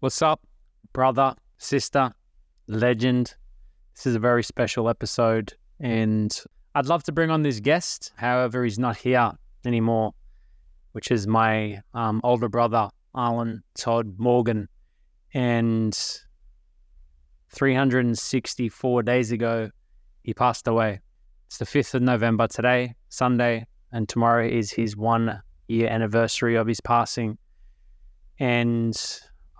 What's up, brother, sister, legend? This is a very special episode, and I'd love to bring on this guest. However, he's not here anymore, which is my um, older brother, Alan Todd Morgan. And 364 days ago, he passed away. It's the 5th of November today, Sunday, and tomorrow is his one year anniversary of his passing. And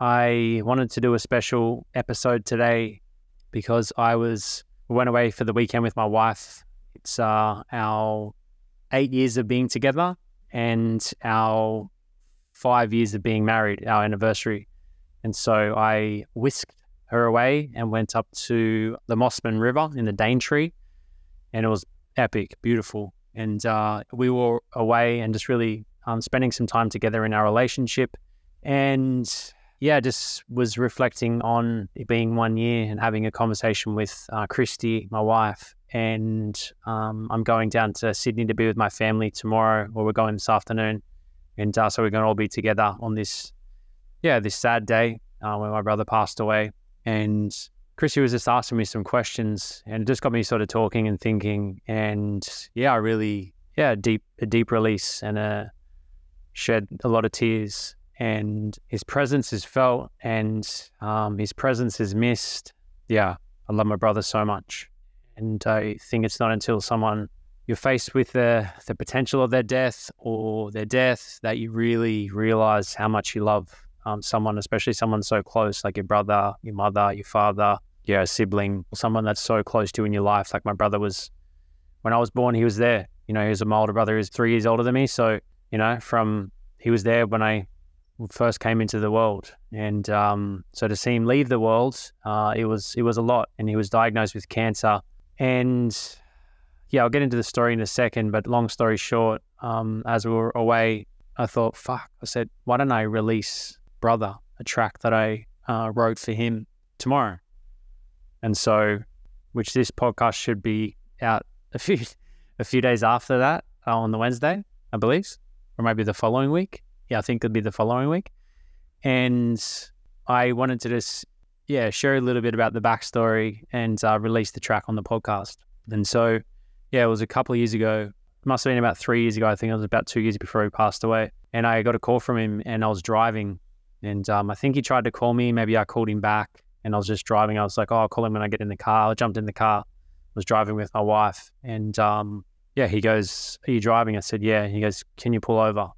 I wanted to do a special episode today because I was went away for the weekend with my wife. It's uh, our eight years of being together and our five years of being married, our anniversary. And so I whisked her away and went up to the Mossman River in the Daintree. And it was epic, beautiful. And uh, we were away and just really um, spending some time together in our relationship. And yeah, just was reflecting on it being one year and having a conversation with uh, Christy, my wife. And um, I'm going down to Sydney to be with my family tomorrow, or we're going this afternoon. And uh, so we're going to all be together on this, yeah, this sad day uh, when my brother passed away. And Christy was just asking me some questions and it just got me sort of talking and thinking. And yeah, I really, yeah, deep, a deep release and a shed a lot of tears. And his presence is felt and um, his presence is missed. Yeah, I love my brother so much. And I think it's not until someone you're faced with the, the potential of their death or their death that you really realize how much you love um, someone, especially someone so close like your brother, your mother, your father, your sibling, someone that's so close to you in your life. Like my brother was, when I was born, he was there. You know, he was my older brother. He was three years older than me. So, you know, from he was there when I first came into the world, and um, so to see him leave the world, uh, it was it was a lot. And he was diagnosed with cancer. And yeah, I'll get into the story in a second. But long story short, um, as we were away, I thought, fuck. I said, why don't I release brother a track that I uh, wrote for him tomorrow? And so, which this podcast should be out a few a few days after that uh, on the Wednesday, I believe, or maybe the following week. Yeah, I think it'll be the following week. And I wanted to just yeah share a little bit about the backstory and uh, release the track on the podcast. And so, yeah, it was a couple of years ago. It must have been about three years ago. I think it was about two years before he passed away. And I got a call from him, and I was driving, and um, I think he tried to call me. Maybe I called him back, and I was just driving. I was like, "Oh, I'll call him when I get in the car." I jumped in the car, I was driving with my wife, and um, yeah, he goes, "Are you driving?" I said, "Yeah." He goes, "Can you pull over?"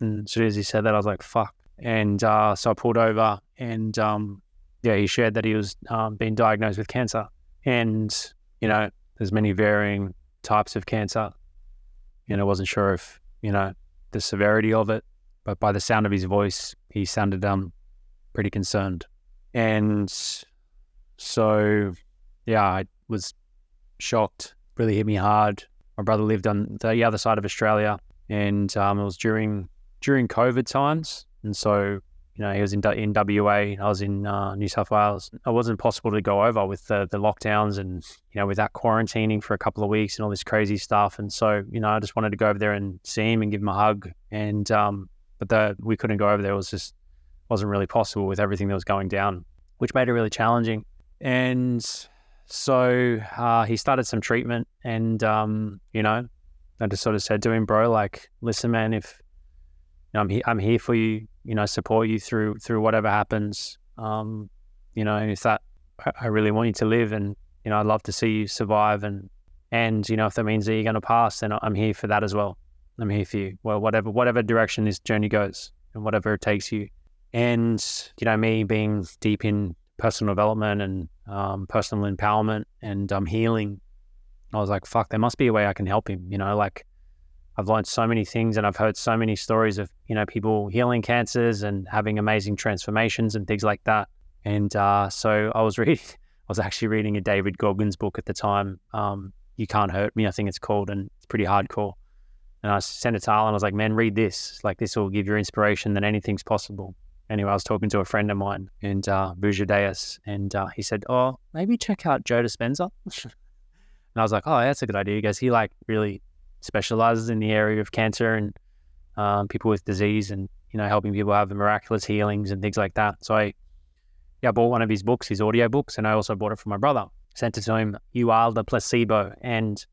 And as soon as he said that, I was like, "Fuck!" And uh, so I pulled over, and um, yeah, he shared that he was um, being diagnosed with cancer, and you know, there's many varying types of cancer. And I wasn't sure if you know the severity of it, but by the sound of his voice, he sounded um pretty concerned. And so, yeah, I was shocked. Really hit me hard. My brother lived on the other side of Australia, and um, it was during during COVID times, and so you know he was in in WA, I was in uh, New South Wales. It wasn't possible to go over with the, the lockdowns and you know without quarantining for a couple of weeks and all this crazy stuff. And so you know I just wanted to go over there and see him and give him a hug. And um, but the we couldn't go over there. It was just wasn't really possible with everything that was going down, which made it really challenging. And so uh, he started some treatment, and um, you know, I just sort of said to him, "Bro, like, listen, man, if know, I'm he- I'm here for you, you know, support you through through whatever happens. Um, you know, and if that I really want you to live, and you know, I'd love to see you survive, and and you know, if that means that you're going to pass, then I'm here for that as well. I'm here for you. Well, whatever whatever direction this journey goes, and whatever it takes you." And, you know, me being deep in personal development and um, personal empowerment and um, healing, I was like, fuck, there must be a way I can help him. You know, like I've learned so many things and I've heard so many stories of, you know, people healing cancers and having amazing transformations and things like that. And uh, so I was reading, I was actually reading a David Goggins book at the time. Um, you Can't Hurt Me, I think it's called, and it's pretty hardcore. And I sent it to Alan. I was like, man, read this. Like, this will give you inspiration that anything's possible anyway, I was talking to a friend of mine and uh, Buja Deus, and uh, he said, "Oh, maybe check out Joe Dispenza." and I was like, "Oh, that's a good idea." Because he like really specializes in the area of cancer and um, people with disease, and you know, helping people have miraculous healings and things like that. So I, yeah, bought one of his books, his audio books, and I also bought it for my brother. Sent it to him. You are the placebo, and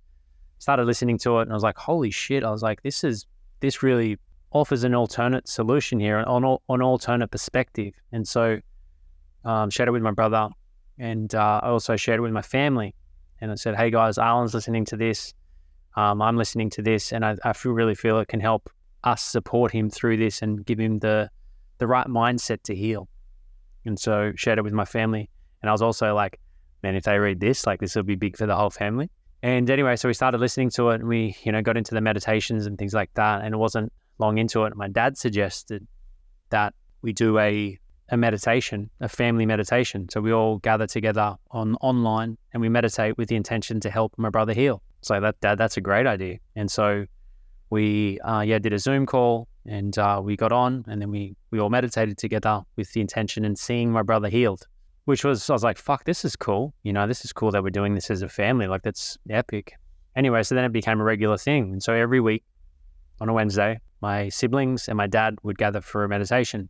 started listening to it, and I was like, holy shit! I was like, this is this really offers an alternate solution here, an, an alternate perspective. And so, um, shared it with my brother, and uh, I also shared it with my family. And I said, hey guys, Alan's listening to this. Um, I'm listening to this, and I, I feel really feel it can help us support him through this and give him the the right mindset to heal. And so shared it with my family. And I was also like, man, if they read this, like this will be big for the whole family. And anyway, so we started listening to it and we, you know, got into the meditations and things like that. And it wasn't long into it. My dad suggested that we do a a meditation, a family meditation. So we all gather together on online and we meditate with the intention to help my brother heal. So that, that that's a great idea. And so we uh, yeah did a Zoom call and uh, we got on and then we we all meditated together with the intention and seeing my brother healed, which was I was like fuck this is cool. You know this is cool that we're doing this as a family. Like that's epic. Anyway, so then it became a regular thing. And so every week on a Wednesday, my siblings and my dad would gather for a meditation.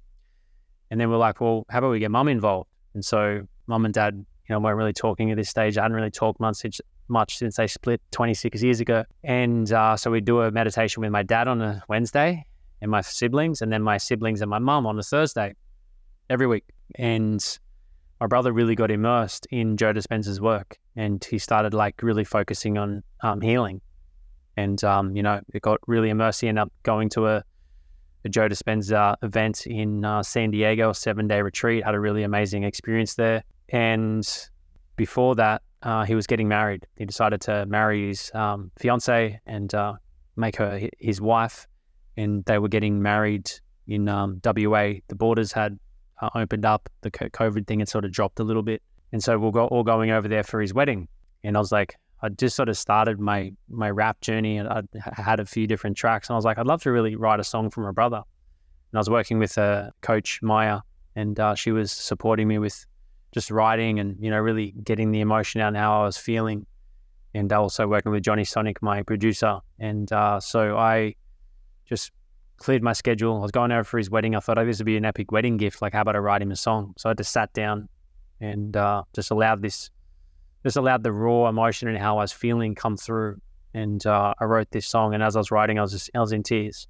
And then we're like, well, how about we get mum involved? And so mum and dad, you know, weren't really talking at this stage. I hadn't really talked much much since they split 26 years ago. And uh, so we'd do a meditation with my dad on a Wednesday and my siblings, and then my siblings and my mum on a Thursday every week. And my brother really got immersed in Joe Dispenza's work and he started like really focusing on um, healing. And, um, you know, it got really immersed. He ended up going to a, a Joe Dispenza event in uh, San Diego, seven day retreat, had a really amazing experience there. And before that, uh, he was getting married. He decided to marry his um, fiance and uh, make her his wife, and they were getting married in um, WA. The borders had uh, opened up. The COVID thing had sort of dropped a little bit, and so we are all going over there for his wedding. And I was like, I just sort of started my my rap journey, and I had a few different tracks, and I was like, I'd love to really write a song for my brother. And I was working with a coach Maya, and uh, she was supporting me with just writing and you know really getting the emotion out and how I was feeling, and also working with Johnny Sonic, my producer. And uh, so I just cleared my schedule. I was going over for his wedding. I thought, oh, this would be an epic wedding gift. Like, how about I write him a song? So I just sat down and uh, just allowed this, just allowed the raw emotion and how I was feeling come through. And uh, I wrote this song. And as I was writing, I was just, I was in tears.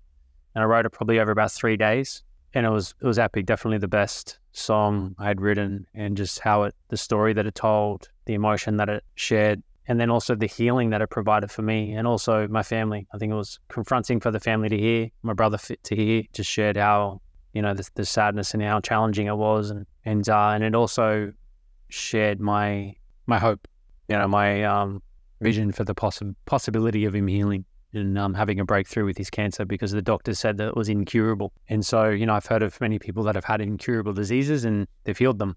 And I wrote it probably over about three days and it was it was epic. Definitely the best song I had written, and just how it, the story that it told, the emotion that it shared, and then also the healing that it provided for me and also my family. I think it was confronting for the family to hear, my brother to hear, just shared how you know the, the sadness and how challenging it was, and and uh, and it also shared my my hope, you know, my um, vision for the possi- possibility of him healing and um, having a breakthrough with his cancer because the doctor said that it was incurable. And so, you know, I've heard of many people that have had incurable diseases and they've healed them.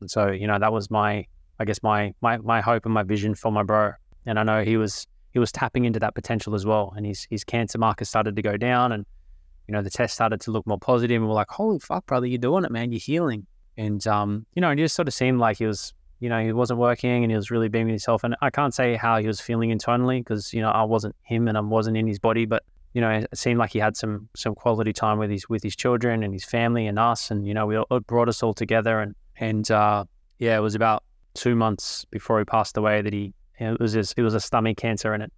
And so, you know, that was my, I guess my my my hope and my vision for my bro. And I know he was he was tapping into that potential as well. And his his cancer markers started to go down, and you know the test started to look more positive. And we're like, holy fuck, brother, you're doing it, man. You're healing. And um, you know, it just sort of seemed like he was you know, he wasn't working and he was really being himself. And I can't say how he was feeling internally because, you know, I wasn't him and I wasn't in his body, but you know, it seemed like he had some some quality time with his with his children and his family and us, and you know, we it brought us all together. And and uh, yeah, it was about two months before he passed away that he it was just, it was a stomach cancer and it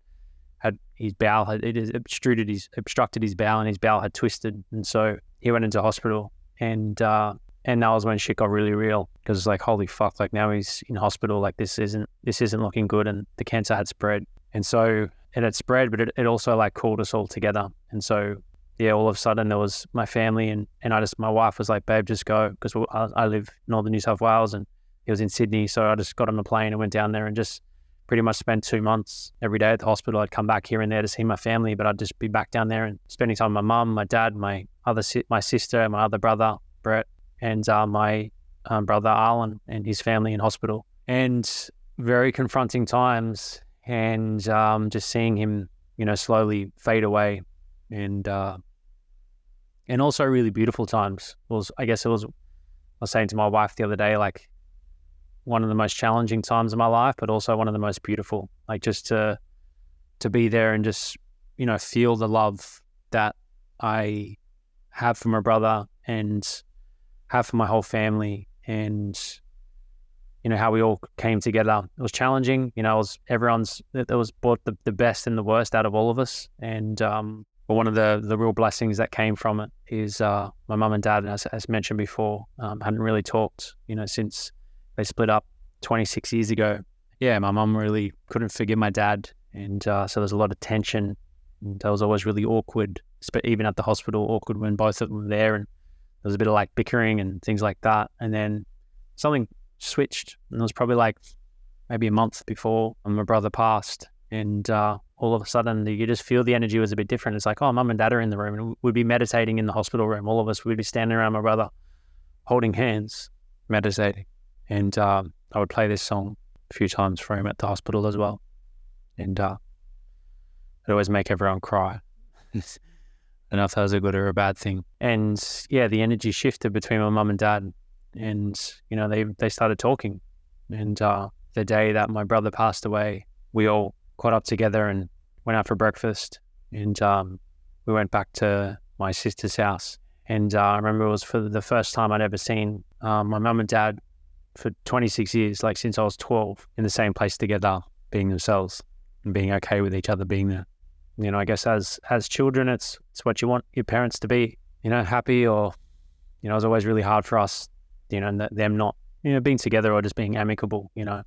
had his bowel had it obstructed his obstructed his bowel and his bowel had twisted, and so he went into hospital. And uh, and that was when shit got really real because it's like holy fuck like now he's in hospital like this isn't this isn't looking good and the cancer had spread. And so it had spread but it, it also like called us all together. And so yeah all of a sudden there was my family and and I just my wife was like babe just go because I, I live northern New South Wales and he was in Sydney. So I just got on a plane and went down there and just pretty much spent two months every day at the hospital. I'd come back here and there to see my family but I'd just be back down there and spending time with my mum my dad my other my sister my other brother Brett and uh, my um, brother Alan and his family in hospital. And very confronting times, and um, just seeing him, you know, slowly fade away, and uh, and also really beautiful times. It was I guess it was I was saying to my wife the other day, like one of the most challenging times of my life, but also one of the most beautiful. Like just to to be there and just you know feel the love that I have for my brother and have for my whole family and you know how we all came together. It was challenging you know it was everyone's it was brought the, the best and the worst out of all of us. And um but one of the the real blessings that came from it is uh my mum and dad as, as mentioned before um, hadn't really talked you know since they split up 26 years ago. Yeah my mum really couldn't forgive my dad. And uh, so there's a lot of tension. And that was always really awkward even at the hospital awkward when both of them were there. And there was a bit of like bickering and things like that. And then something switched, and it was probably like maybe a month before my brother passed. And uh, all of a sudden, you just feel the energy was a bit different. It's like, oh, mum and dad are in the room, and we'd be meditating in the hospital room. All of us would be standing around my brother, holding hands, meditating. And uh, I would play this song a few times for him at the hospital as well. And uh, it always make everyone cry. don't know if that was a good or a bad thing. And yeah, the energy shifted between my mum and dad, and you know they they started talking. And uh, the day that my brother passed away, we all caught up together and went out for breakfast, and um, we went back to my sister's house. And uh, I remember it was for the first time I'd ever seen um, my mum and dad for 26 years, like since I was 12, in the same place together, being themselves and being okay with each other being there you know, I guess as as children, it's it's what you want your parents to be, you know, happy or, you know, it's always really hard for us, you know, them not, you know, being together or just being amicable, you know.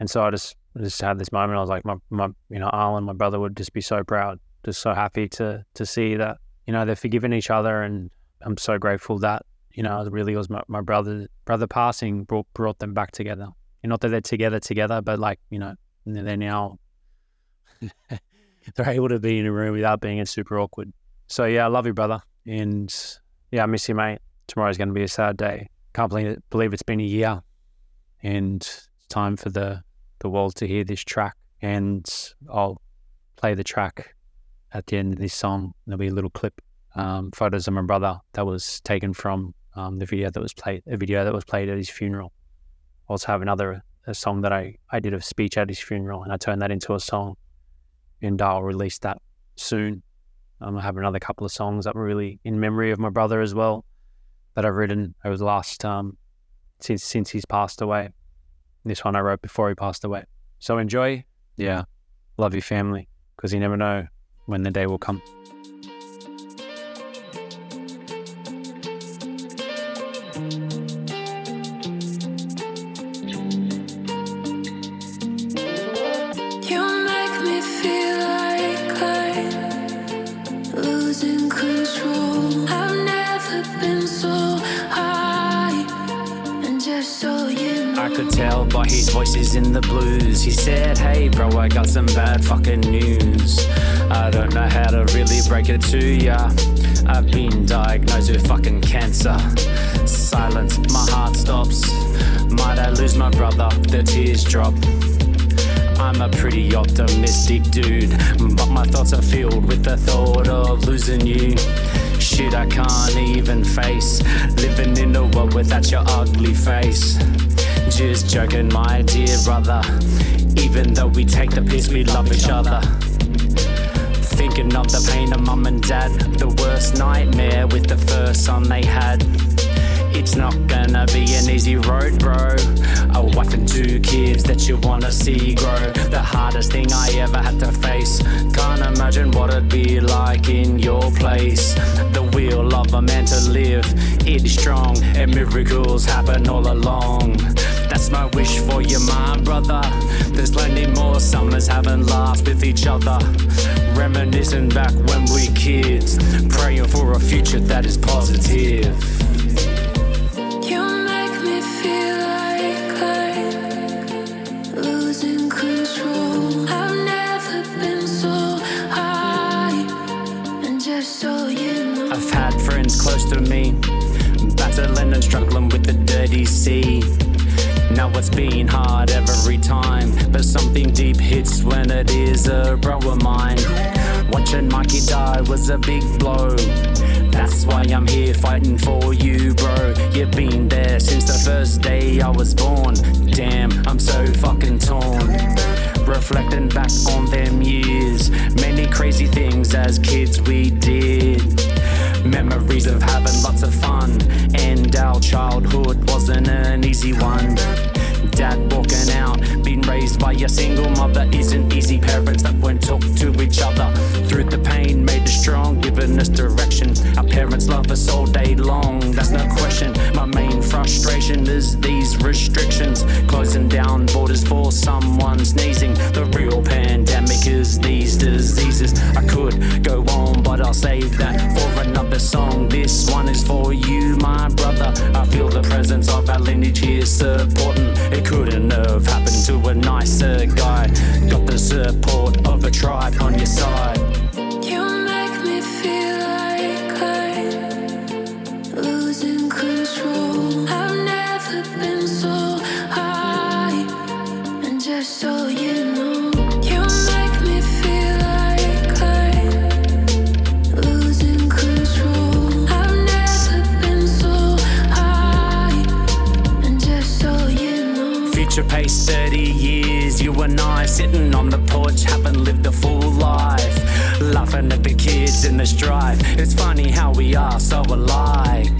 And so I just I just had this moment. I was like, my my, you know, Alan, my brother, would just be so proud, just so happy to to see that, you know, they're forgiving each other, and I'm so grateful that, you know, it really was my, my brother brother passing brought brought them back together. And not that they're together together, but like, you know, they're now they're able to be in a room without being super awkward. So yeah, I love you, brother, and yeah, I miss you, mate. Tomorrow's going to be a sad day. Can't believe it, believe it's been a year, and it's time for the the world to hear this track. And I'll play the track at the end of this song. There'll be a little clip, um, photos of my brother that was taken from um, the video that was played, a video that was played at his funeral. I also have another a song that I, I did a speech at his funeral, and I turned that into a song and I'll release that soon. Um, I have another couple of songs that were really in memory of my brother as well that I've written over the last um, since since he's passed away. This one I wrote before he passed away. So enjoy. Yeah, love your family because you never know when the day will come. His voice is in the blues. He said, Hey, bro, I got some bad fucking news. I don't know how to really break it to ya. I've been diagnosed with fucking cancer. Silence, my heart stops. Might I lose my brother? The tears drop. I'm a pretty optimistic dude, but my thoughts are filled with the thought of losing you. Shit, I can't even face living in a world without your ugly face. Just joking, my dear brother. Even though we take the piss, we love each other. Thinking of the pain of mum and dad, the worst nightmare with the first son they had. It's not gonna be an easy road, bro. A wife and two kids that you wanna see grow. The hardest thing I ever had to face. Can't imagine what it'd be like in your place. The will of a man to live, it is strong, and miracles happen all along. That's my wish for you, my brother. There's plenty more summers haven't laughed with each other. Reminiscing back when we kids, praying for a future that is positive. You make me feel like losing control. I've never been so high. And just so you know. I've had friends close to me, battling and struggling with the dirty sea. Now it's been hard every time, but something deep hits when it is a bro of mine. Watching Mikey die was a big blow. That's why I'm here fighting for you, bro. You've been there since the first day I was born. Damn, I'm so fucking torn. Reflecting back on them years, many crazy things as kids we did. Parents that won't talk to each other through the pain made us strong, giving us direction. Our parents love us all day long, that's no question. My main frustration is these restrictions, closing down borders for someone sneezing. The real pandemic is these diseases. I could go on, but I'll save that for another song. This one is for you, my brother. I feel the presence of our lineage here supporting. It couldn't have happened support It's funny how we are so alike.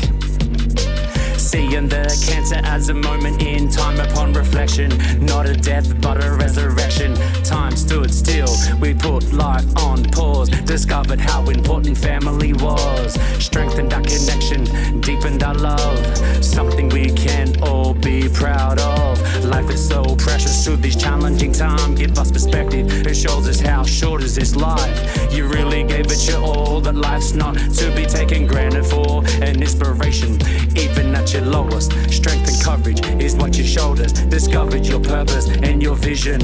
Seeing the cancer as a moment in time upon reflection. Not a death, but a resurrection. Time stood still, we put life on pause. Discovered how important family was. Strengthened our connection, deepened our love. Something we can all be proud of. Life is so precious through these challenging times. Give us perspective, it shows us how short is this life. You really gave it your all, that life's not to be taken granted for. An inspiration, even at your lowest. Strength and courage is what you showed us. Discovered your purpose and your vision.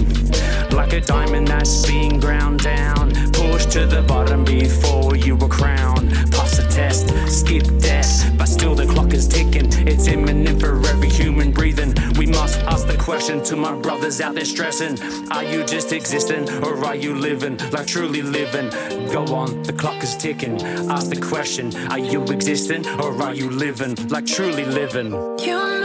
Like a diamond that's being ground down. Pushed to the bottom before you were crowned. Pass the test, skip death. But still the clock is ticking. It's imminent Ask the question to my brothers out there stressing. Are you just existing or are you living? Like truly living. Go on, the clock is ticking. Ask the question, are you existing or are you living? Like truly living. You